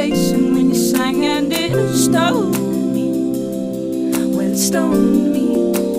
situation when you sang and it stoned me. Well, it stoned me.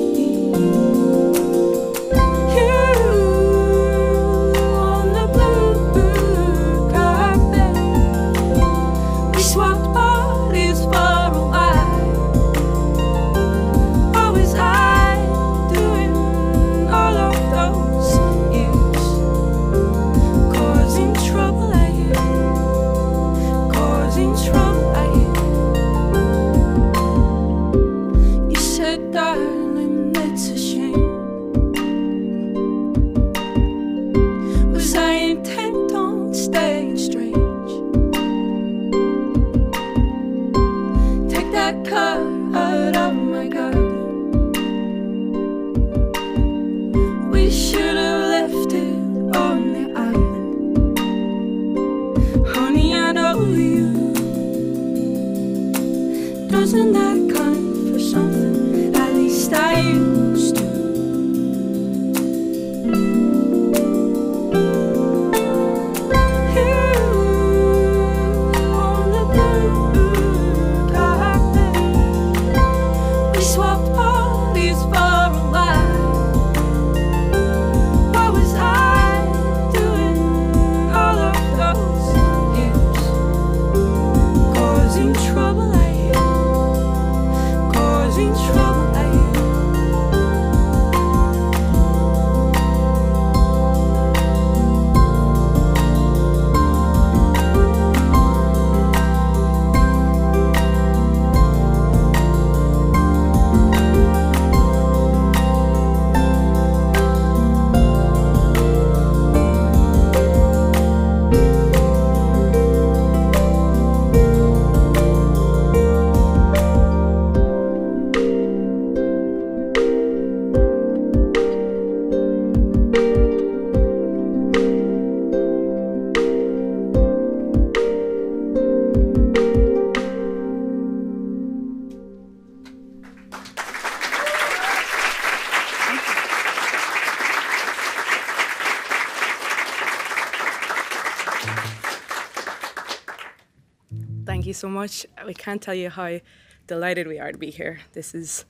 So much. We can't tell you how delighted we are to be here. This is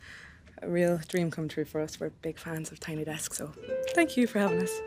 a real dream come true for us. We're big fans of Tiny Desk, so thank you for having us.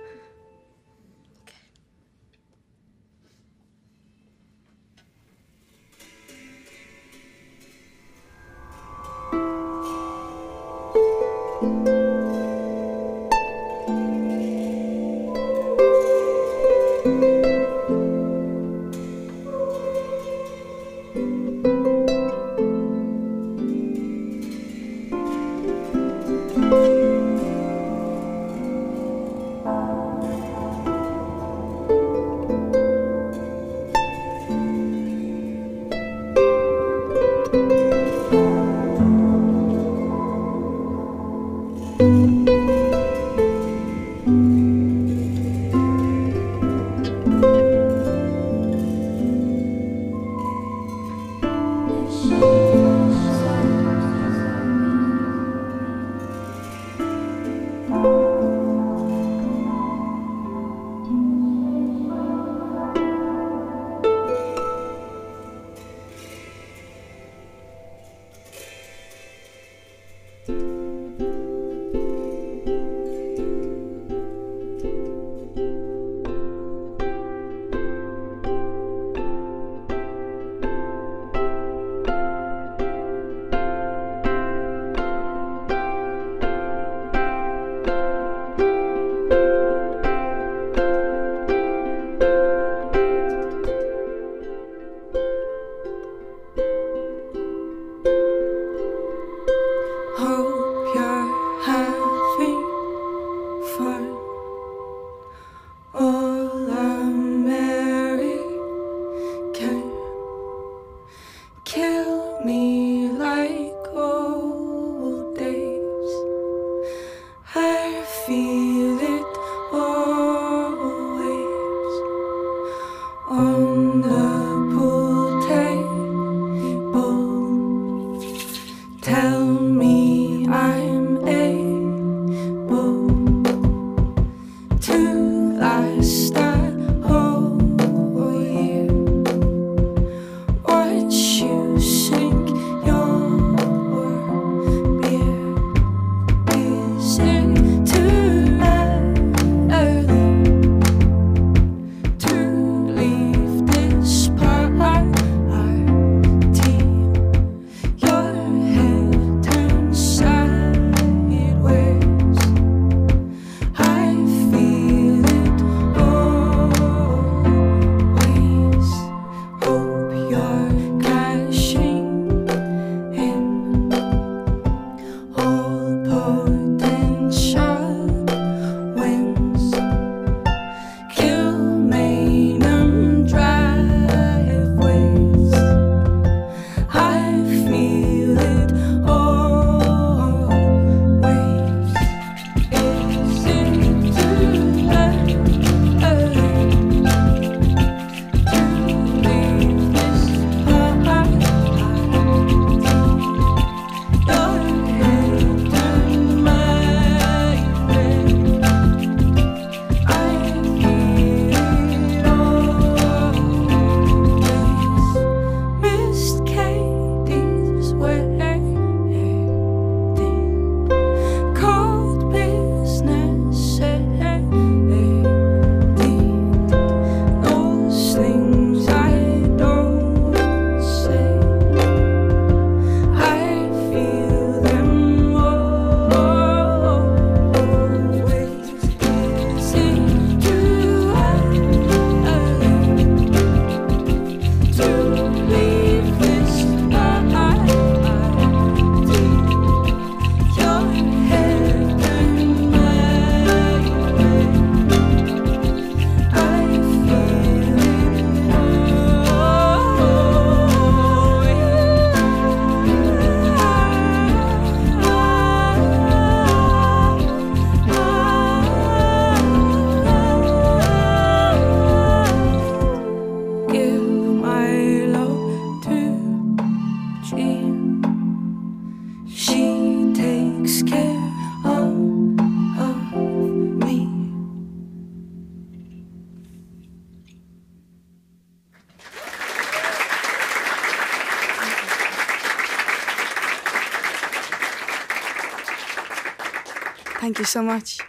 Thank you so much.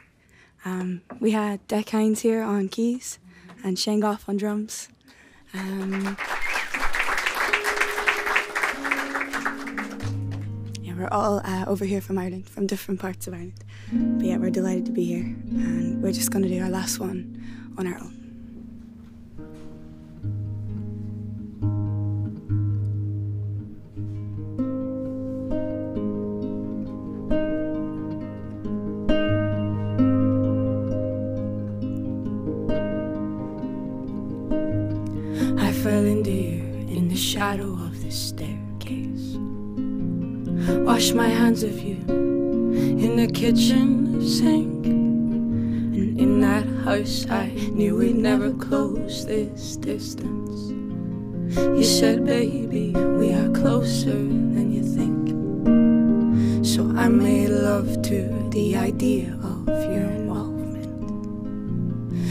Um, we had Deck Hines here on keys and Shane Goff on drums. Um, yeah, we're all uh, over here from Ireland, from different parts of Ireland. But yeah, we're delighted to be here, and we're just going to do our last one on our own. Fell into you in the shadow of the staircase. Wash my hands of you in the kitchen sink. And in that house, I knew we'd never close this distance. You said, baby, we are closer than you think. So I made love to the idea of your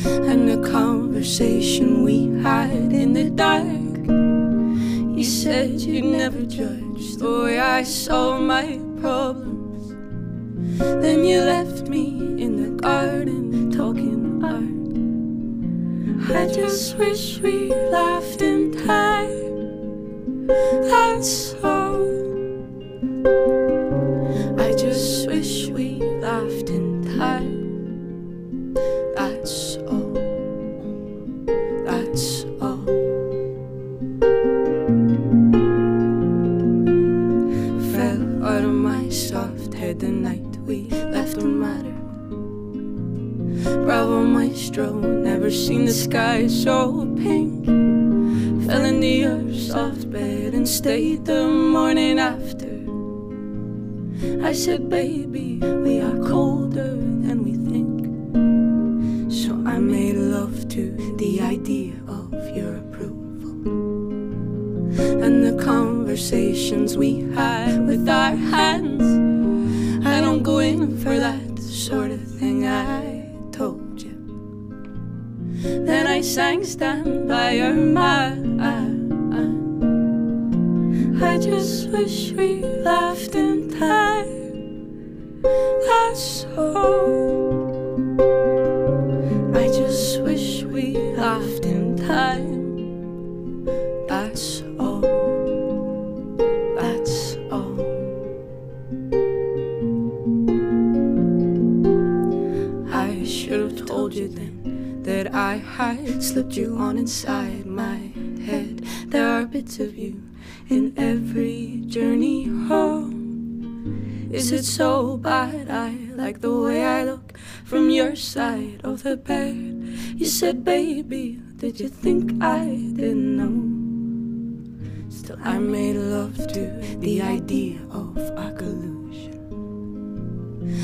and the conversation we had in the dark. You said you'd never judge the way I saw my problems. Then you left me in the garden talking art. I just wish we laughed in time. That's all. Soft bed and stayed the morning after. I said, baby, we are colder than we think. So I made love to the idea of your approval and the conversations we had with our hands. I don't go in for that sort of thing, I told you. Then I sang Stand by Your Man. I just wish we laughed in time. That's all. I just wish we laughed in time. That's all. That's all. I should have told you then that I had slipped you on inside my head. There are bits of you in every journey home. Is it so bad? I like the way I look from your side of the bed. You said, baby, did you think I didn't know? Still, I made love to the idea of our collusion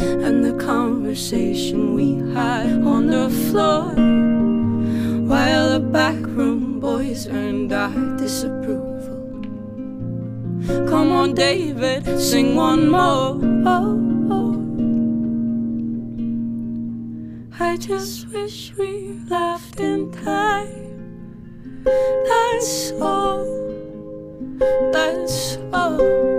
and the conversation we had on the floor while the backroom boys earned our disapproval. Come on, David, sing one more. I just wish we laughed in time. That's all. That's all.